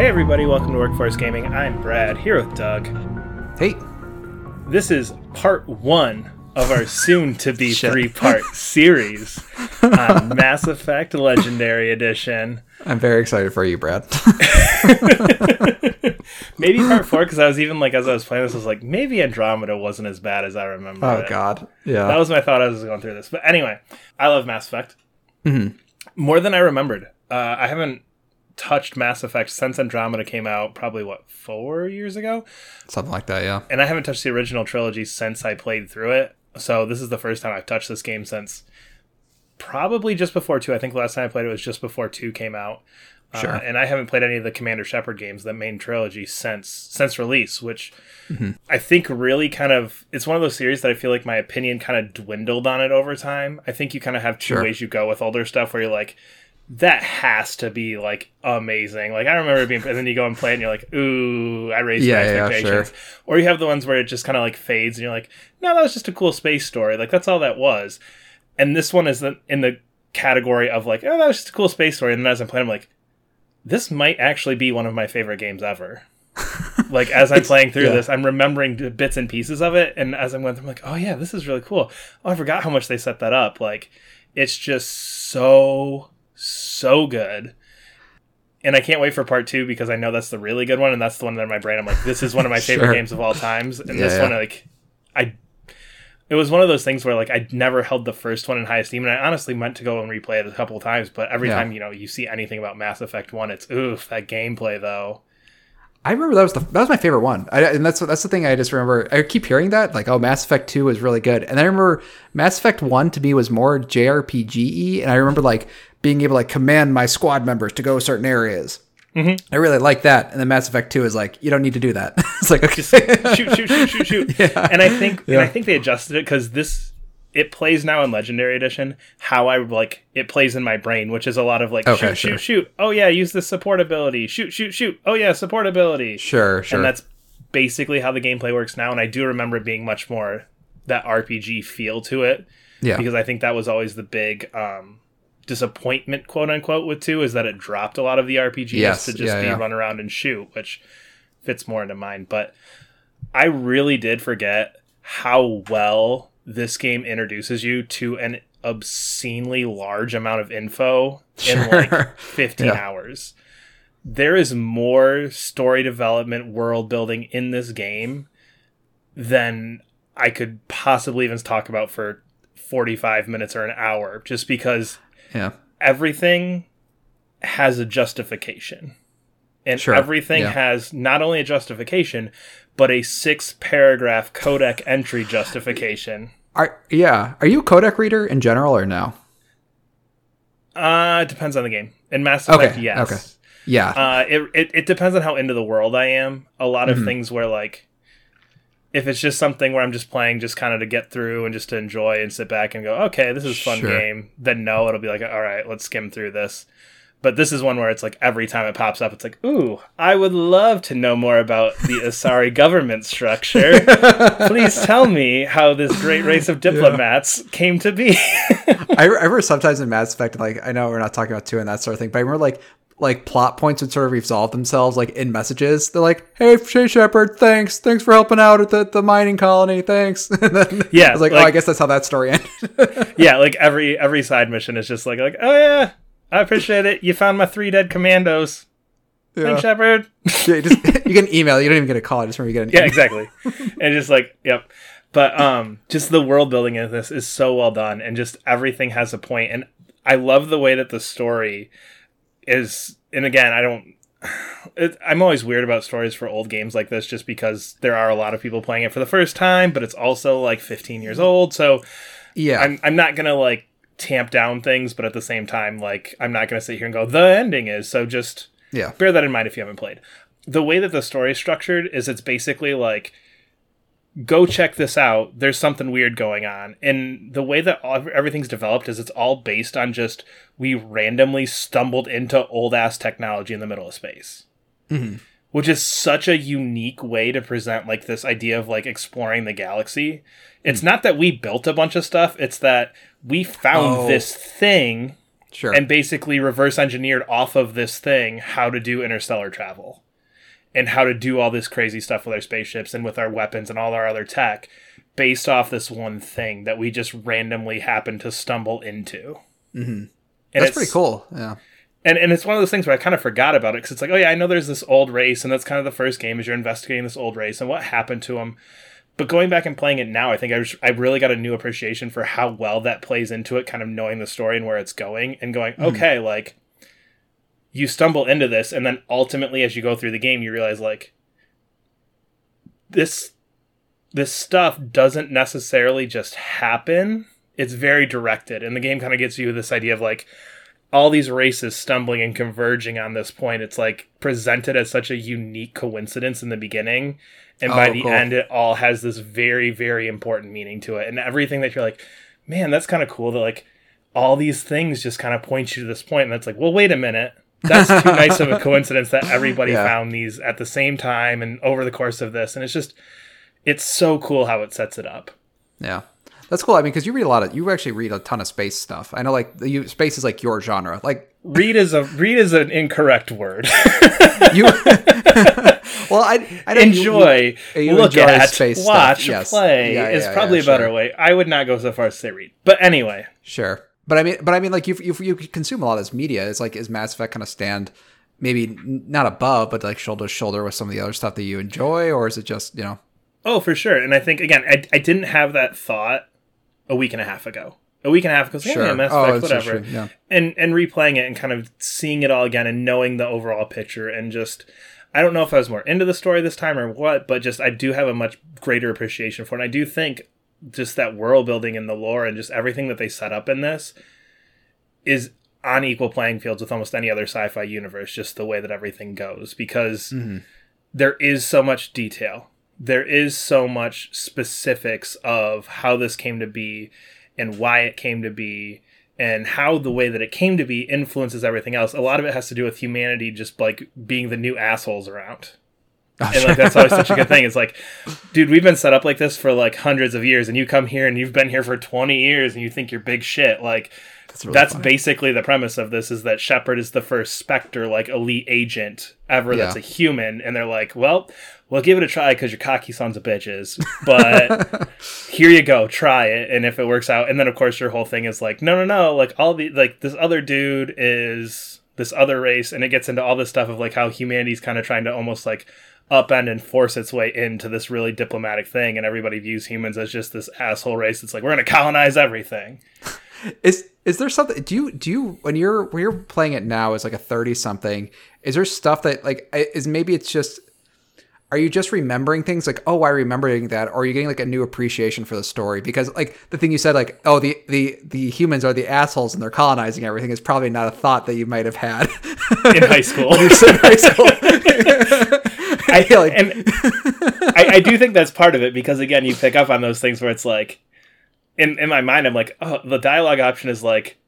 Hey everybody, welcome to Workforce Gaming. I'm Brad, here with Doug. Hey, This is part one of our soon to be three part series on Mass Effect Legendary Edition. I'm very excited for you, Brad. Maybe part four, because I was even like, as I was playing this, I was like, maybe Andromeda wasn't as bad as I remember. oh it. God, yeah. That was my thought as I was going through this. But anyway, I love Mass Effect Mm-hmm. more than I remembered. Uh, I haven't touched Mass Effect since Andromeda came out, probably what four years ago, Something like that, yeah. and I haven't touched the original trilogy since I played through it. So this is the first time I've touched this game since probably just before two. I think the last time I played it was just before two came out. Sure. Uh, and I haven't played any of the Commander Shepard games, the main trilogy, since since release, which I think really kind of it's one of those series that I feel like my opinion kind of dwindled on it over time. I think you kind of have two Sure. ways you go with older stuff where you're like, that has to be like amazing. Like I remember it being, and then you go and play it, and you're like, ooh, I raised Yeah, my yeah, expectations. sure. Or you have the ones where it just kind of like fades, and you're like, no, that was just a cool space story. Like that's all that was. And this one is the, in the category of like, oh, that was just a cool space story. And then as I'm playing, I'm like, this might actually be one of my favorite games ever. like as I'm playing through yeah. this, I'm remembering the bits and pieces of it, and as I'm going through, I'm like, oh yeah, this is really cool. Oh, I forgot how much they set that up. Like, it's just so so good. And I can't wait for part two because I know that's the really good one, and that's the one that in my brain I'm like, this is one of my favorite Sure. games of all times. And Yeah, this yeah. one, like, I, it was one of those things where like I never held the first one in high esteem, and I honestly meant to go and replay it a couple of times. But every Yeah. time you know you see anything about Mass Effect One, it's oof that gameplay though. I remember that was the that was my favorite one, I, and that's that's the thing I just remember. I keep hearing that like, oh, Mass Effect Two was really good, and I remember Mass Effect One to me was more JRPG, and I remember like being able to like command my squad members to go certain areas. Mhm. I really like that, and then Mass Effect Two is like, you don't need to do that. it's like okay, Just shoot, shoot, shoot, shoot, shoot. Yeah. And I think and I think they adjusted it because this it plays now in Legendary Edition how I like it plays in my brain, which is a lot of like Okay, shoot, sure. shoot, shoot. Oh yeah, use the support ability. Shoot, shoot, shoot. Oh yeah, support ability. sure, sure, And that's basically how the gameplay works now. And I do remember it being much more that RPG feel to it yeah, because I think that was always the big um, disappointment, quote unquote, with two is that it dropped a lot of the RPGs Yes, to just yeah, be yeah. run around and shoot, which fits more into mine. But I really did forget how well this game introduces you to an obscenely large amount of info in like 15 Yeah. hours. There is more story development, world building in this game than I could possibly even talk about for 45 minutes or an hour, just because yeah, everything has a justification. And Sure, everything yeah. has not only a justification, but a six paragraph codex entry justification. Are yeah, are you a codex reader in general or no? Uh, it depends on the game. In Mass Effect, Okay, yes. okay. Yeah, Uh, it, it, it depends on how into the world I am. A lot of Mhm. things where, like, if it's just something where I'm just playing just kind of to get through and just to enjoy and sit back and go, okay, this is a fun Sure. game, then no, it'll be like, all right, let's skim through this. But this is one where it's like every time it pops up, it's like, ooh, I would love to know more about the Asari government structure. Please tell me how this great race of diplomats came to be. I I remember sometimes in Mass Effect, like I know we're not talking about two and that sort of thing, but I remember like like plot points would sort of resolve themselves like in messages. They're like, "Hey, Shay Shepard, thanks, thanks for helping out at the, the mining colony, thanks." and then Yeah, I was like, "Oh, I guess that's how that story ended." yeah, like every every side mission is just like like, oh yeah, I appreciate it. You found my three dead commandos. Thanks. Shepard. Yeah, you, just, you get an email. You don't even get a call. I just remember you get an yeah, exactly. and just like, yep. But um, just the world building in this is so well done, and just everything has a point. And I love the way that the story is. And again, I don't. It, I'm always weird about stories for old games like this, just because there are a lot of people playing it for the first time, but it's also like 15 years mm-hmm. old, so. Yeah, I'm I'm not gonna like tamp down things, but at the same time, like I'm not gonna sit here and go the ending is so just yeah, bear that in mind if you haven't played. The way that the story is structured is it's basically like go check this out. There's something weird going on. And the way that all, everything's developed is it's all based on just we randomly stumbled into old ass technology in the middle of space. Mhm. Which is such a unique way to present like this idea of like exploring the galaxy. It's not that we built a bunch of stuff, it's that we found Oh. this thing Sure. and basically reverse engineered off of this thing how to do interstellar travel and how to do all this crazy stuff with our spaceships and with our weapons and all our other tech based off this one thing that we just randomly happened to stumble into. Mm-hmm. That's pretty cool. Yeah. And, and it's one of those things where I kind of forgot about it because it's like, oh yeah, I know there's this old race, and that's kind of the first game is you're investigating this old race and what happened to them. But going back and playing it now, I think I, was, I really got a new appreciation for how well that plays into it, kind of knowing the story and where it's going, and going, okay, like you stumble into this, and then ultimately, as you go through the game, you realize like this this stuff doesn't necessarily just happen. It's very directed, and the game kind of gets you this idea of like all these races stumbling and converging on this point. It's like presented as such a unique coincidence in the beginning, and by Oh, the cool. end, it all has this very, very important meaning to it. And everything that you're like, man, that's kind of cool. That like all these things just kind of point you to this point, and that's like, well, wait a minute. That's too nice of a coincidence that everybody Yeah. found these at the same time and over the course of this, and it's just, it's so cool how it sets it up. Yeah. That's cool. I mean, because you read a lot of, you actually read a ton of space stuff. I know, like, you, space is like your genre. Like, Read is a read is an incorrect word. you. well, I, I enjoy, you, you look enjoy at, space watch, stuff. Yes. play Yeah, is yeah, probably yeah, a better sure. way. I would not go so far as to say read, but anyway, Sure, but I mean, but I mean, like you you you consume a lot of this media. It's like is Mass Effect kind of stand maybe not above, but like shoulder to shoulder with some of the other stuff that you enjoy, or is it just you know? oh for sure. And I think again, I, I didn't have that thought a week and a half ago. A week and a half ago, so Sure. yeah, Mass Oh, Effect, so whatever. yeah. And and replaying it and kind of seeing it all again and knowing the overall picture and just. I don't know if I was more into the story this time or what, but just I do have a much greater appreciation for it. And I do think just that world building and the lore and just everything that they set up in this is on equal playing fields with almost any other sci-fi universe just the way that everything goes because mm-hmm. there is so much detail. There is so much specifics of how this came to be and why it came to be and how the way that it came to be influences everything else. A lot of it has to do with humanity just like being the new assholes around Oh, and like that's always such a good thing. It's like, dude, we've been set up like this for like hundreds of years, and you come here and you've been here for twenty years, and you think you're big shit. Like That's really that's basically the premise of this: is that Shepard is the first Spectre like elite agent ever that's a human, and they're like, well, we'll give it a try because you're cocky sons of bitches, but here you go, try it, and if it works out, and then of course your whole thing is like, no, no, no, like all the like this other dude is this other race, and it gets into all this stuff of like how humanity's kind of trying to almost like upend and force its way into this really diplomatic thing, and everybody views humans as just this asshole race. It's like we're gonna colonize everything. Is is there something? Do you do you when you're when you're playing it now as like a thirty something? Is there stuff that like is maybe it's just. Are you just remembering things like, oh, I remembering that, or are you getting like a new appreciation for the story? Because like the thing you said, like, oh, the the the humans are the assholes and they're colonizing everything is probably not a thought that you might have had in high school. in high school. I feel like- and I, I do think that's part of it because again, you pick up on those things where it's like, in in my mind, I'm like, oh, the dialogue option is like,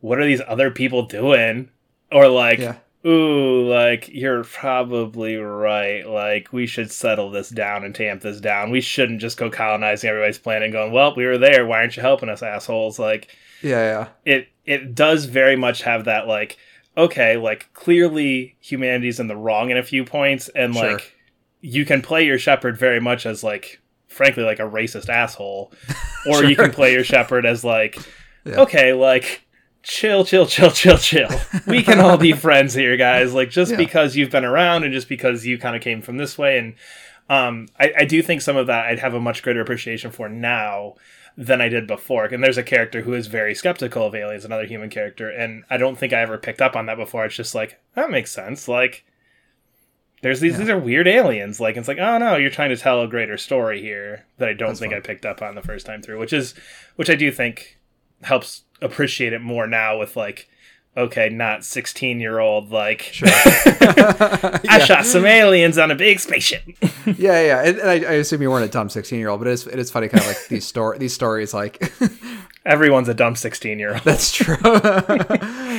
what are these other people doing? Or like, Yeah. Ooh, like you're probably right. Like we should settle this down and tamp this down. We shouldn't just go colonizing everybody's planet and going, well, we were there. Why aren't you helping us, assholes? Like yeah, yeah. it it does very much have that like okay like clearly humanity's in the wrong in a few points and Sure. like you can play your Shepard very much as like frankly like a racist asshole or you can play your Shepard as like Yeah. okay like chill chill chill chill chill we can all be friends here guys like just Yeah. because you've been around and just because you kind of came from this way and um, I, I do think some of that I'd have a much greater appreciation for now than I did before. And there's a character who is very skeptical of aliens, another human character, and I don't think I ever picked up on that before. It's just like that makes sense. Like there's these these are weird aliens. Like it's like oh no, you're trying to tell a greater story here that I don't think fun. I picked up on the first time through, which is which I do think helps appreciate it more now with like okay, not 16 year old like I shot some aliens on a big spaceship. yeah, yeah. And, and I, I assume you weren't a dumb sixteen-year-old, but it is it is funny, kind of like these story these stories. Like Everyone's a dumb 16 year old. that's true.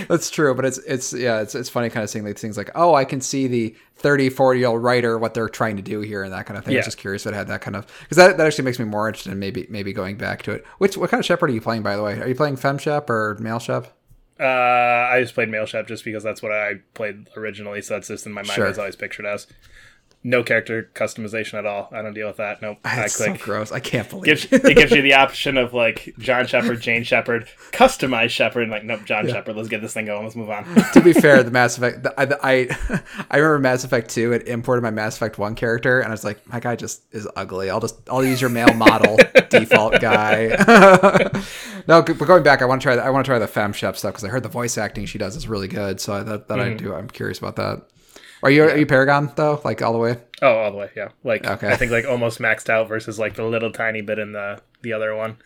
That's true. But it's it's yeah, it's it's funny kind of seeing these things like, oh, I can see the 30, 40 year old writer what they're trying to do here and that kind of thing. I Yeah. was just curious if it had that kind of because that, that actually makes me more interested in maybe maybe going back to it. Which what kind of Shepard are you playing by the way? Are you playing fem shep or male shep? Uh, I just played Male Shep just because that's what I played originally, so that's just in my mind Sure. as always pictured as. No character customization at all. I don't deal with that. Nope. Ah, I That's so gross. I can't believe gives, it. it gives you the option of like John Shepard, Jane Shepard, customize Shepard. And like, nope, John Shepard. Let's get this thing going. Let's move on. to be fair, the Mass Effect, the, I, I, I remember Mass Effect 2, it imported my Mass Effect 1 character, and I was like, my guy just is ugly. I'll just, I'll use your male model default guy. no, but going back, I want to try, the, I want to try the Femme Shep stuff because I heard the voice acting she does is really good. So I, that, that I mm-hmm. do, I'm curious about that. Are you, are you Paragon though? Like all the way? Oh, all the way. Yeah. Like, Okay. I think like almost maxed out versus like the little tiny bit in the the other one.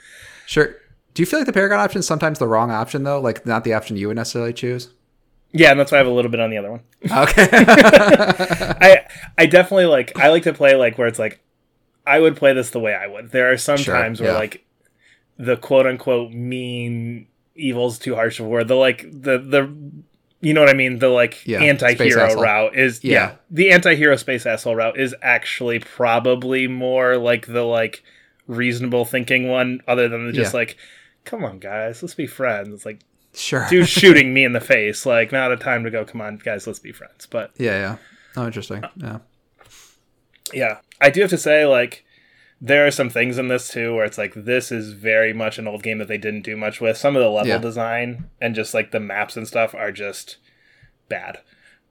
Sure. Do you feel like the Paragon option is sometimes the wrong option though? Like not the option you would necessarily choose? Yeah, and that's why I have a little bit on the other one. Okay. I I definitely like I like to play like where it's like I would play this the way I would. There are some Sure, times where yeah. like the quote unquote mean evil's too harsh of a word. The like the the you know what I mean? The like Yeah, anti-hero route is yeah. Yeah. The anti-hero space asshole route is actually probably more like the like reasonable thinking one other than the just Yeah. like come on guys, let's be friends. It's like sure. dude shooting me in the face, like not a time to go, come on guys, let's be friends. But Yeah, yeah. Oh, interesting. Yeah. yeah i do have to say like there are some things in this too where it's like this is very much an old game that they didn't do much with some of the level Yeah. design and just like the maps and stuff are just bad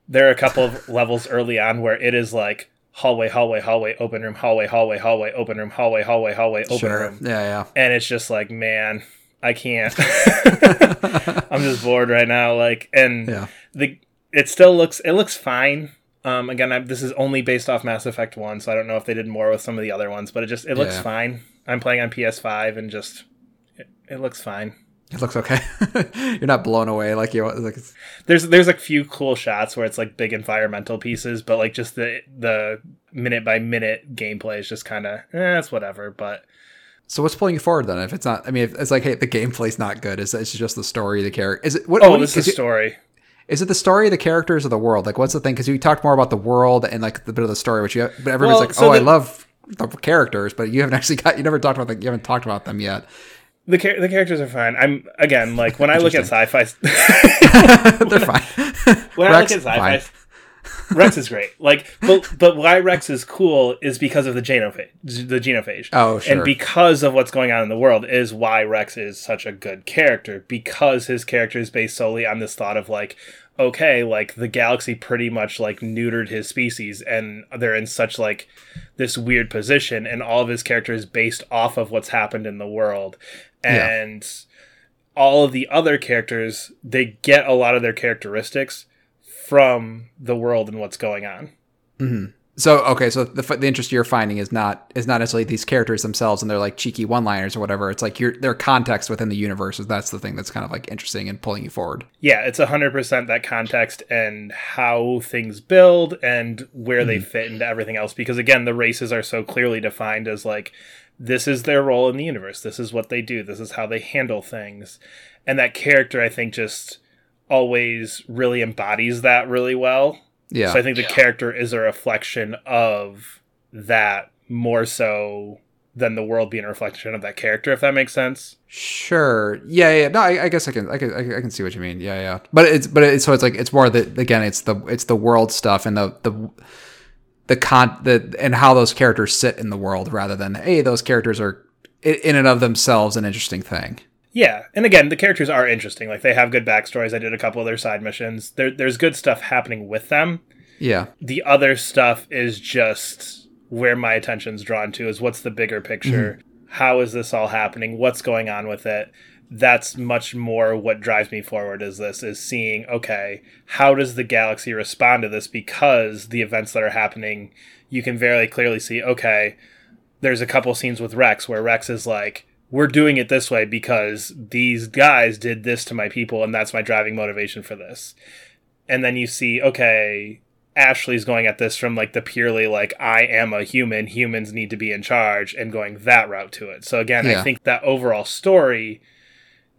there are a couple of levels early on where it is like hallway hallway hallway open room hallway hallway hallway open room hallway hallway hallway open Sure. room Yeah, yeah. and it's just like man i can't i'm just bored right now like and Yeah. the it still looks it looks fine um again I, this is only based off mass effect 1 so i don't know if they did more with some of the other ones but it just it looks Yeah. fine i'm playing on ps5 and just it, it looks fine It looks okay. You're not blown away like you like. it's- there's there's a few cool shots where it's like big environmental pieces but like just the the minute by minute gameplay is just kind of eh, it's whatever but So what's pulling you forward then? If it's not, I mean, if it's like, hey, the gameplay's not good. Is it's just the story, the character? Is it? What, oh what this is, is it, story is it the story, the characters, or the world? Like, what's the thing? Because you talked more about the world and like the bit of the story, which you, but everyone's Well, like, so oh, I love the characters, but you haven't actually got, you never talked about the, you haven't talked about them yet. the char- the characters are fine i'm again like when i look at sci-fi They're fine. when Wrex, I look at sci-fi, fine. Wrex is great. Like, but but why Wrex is cool is because of the genophage, the genophage. Oh, sure. And because of what's going on in the world is why Wrex is such a good character because his character is based solely on this thought of like, okay, like the galaxy pretty much like neutered his species, and they're in such like this weird position, and all of his character is based off of what's happened in the world, Yeah. and all of the other characters they get a lot of their characteristics from the world and what's going on. Mm-hmm. So okay, so the the interest you're finding is not is not necessarily these characters themselves and they're like cheeky one liners or whatever. It's like your their context within the universe. Is that's the thing that's kind of like interesting and pulling you forward. Yeah, it's 100% that context and how things build and where they mm-hmm. fit into everything else because again, the races are so clearly defined as like this is their role in the universe. This is what they do. This is how they handle things. And that character I think just always really embodies that really well. Yeah. So I think the character is a reflection of that more so than the world being a reflection of that character, if that makes sense. Sure. Yeah, yeah. No, I, I guess I can, I can, I can- see what you mean. Yeah, yeah. But it's, but it's so it's like it's more the again, it's the it's the world stuff and the the the con the and how those characters sit in the world rather than hey, those characters are in and of themselves an interesting thing. Yeah, and again, the characters are interesting. Like they have good backstories. I did a couple of their side missions. There, there's good stuff happening with them. Yeah. The other stuff is just where my attention's drawn to is what's the bigger picture? Mm-hmm. How is this all happening? What's going on with it? That's much more what drives me forward is this is seeing, okay, how does the galaxy respond to this because the events that are happening, you can very clearly see, okay, there's a couple scenes with Wrex where Wrex is like, we're doing it this way because these guys did this to my people and that's my driving motivation for this. And then you see, okay, Ashley's going at this from like the purely like I am a human, humans need to be in charge and going that route to it. So again, I think that overall story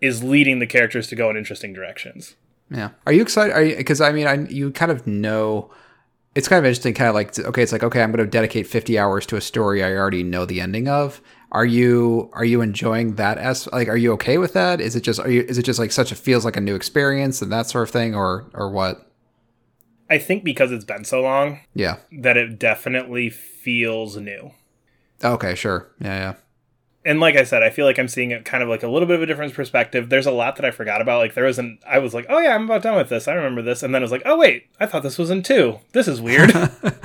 is leading the characters to go in interesting directions. Yeah. Are you excited? Are you because I mean, I you kind of know. It's kind of interesting, kind of like okay, it's like okay, I'm going to dedicate 50 hours to a story I already know the ending of. Are you are you enjoying that as like are you okay with that? Is it just are you is it just like such a feels like a new experience and that sort of thing or or what? I think because it's been so long Yeah. that it definitely feels new. Okay, sure. Yeah, yeah. and like I said, I feel like I'm seeing it kind of like a little bit of a different perspective. There's a lot that I forgot about. Like there was an, I was like, oh yeah, I'm about done with this. I remember this, and then I was like, oh wait, I thought this was in two. This is weird.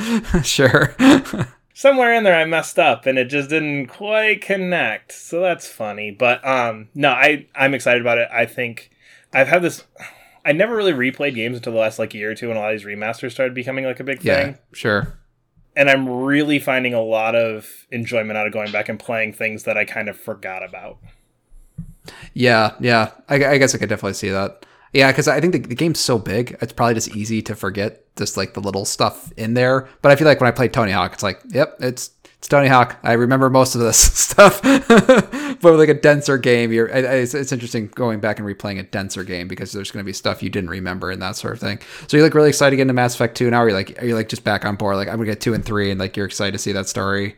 sure. Somewhere in there, I messed up, and it just didn't quite connect. So that's funny. But um, no, I I'm excited about it. I think I've had this. I never really replayed games until the last like year or two, when a lot of these remasters started becoming like a big yeah, thing. sure. And I'm really finding a lot of enjoyment out of going back and playing things that I kind of forgot about. Yeah, yeah. I, I guess I could definitely see that. Yeah, because I think the, the game's so big, it's probably just easy to forget just like the little stuff in there. But I feel like when I played Tony Hawk, it's like, yep, it's it's Tony Hawk. I remember most of this stuff. but with like a denser game, you're it's, it's interesting going back and replaying a denser game because there's going to be stuff you didn't remember and that sort of thing. So you're like really excited to get into Mass Effect two now. You're like, are you like just back on board? Like I'm gonna get two and three, and like you're excited to see that story.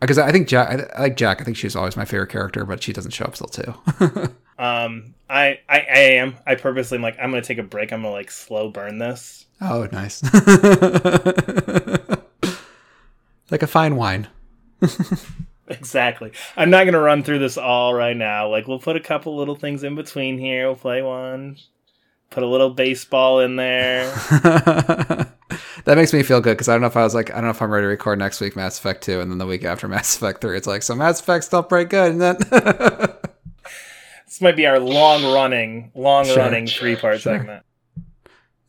Uh, because I think Jack, I, I like Jack. I think she's always my favorite character, but she doesn't show up till two. Um, I, I, I am. I purposely am like I'm gonna take a break. I'm gonna like slow burn this. Oh, nice. like a fine wine. Exactly. I'm not gonna run through this all right now. Like we'll put a couple little things in between here. We'll play one. Put a little baseball in there. that makes me feel good because I don't know if I was like, I don't know if I'm ready to record next week Mass Effect 2 and then the week after Mass Effect 3. It's like, so Mass Effect's still pretty good. And then. This might be our long running, long Sure, running three part sure. segment.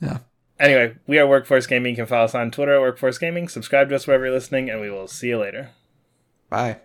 yeah. Anyway, we are Workforce Gaming. You can follow us on Twitter at Workforce Gaming. Subscribe to us wherever you're listening, and we will see you later. Bye.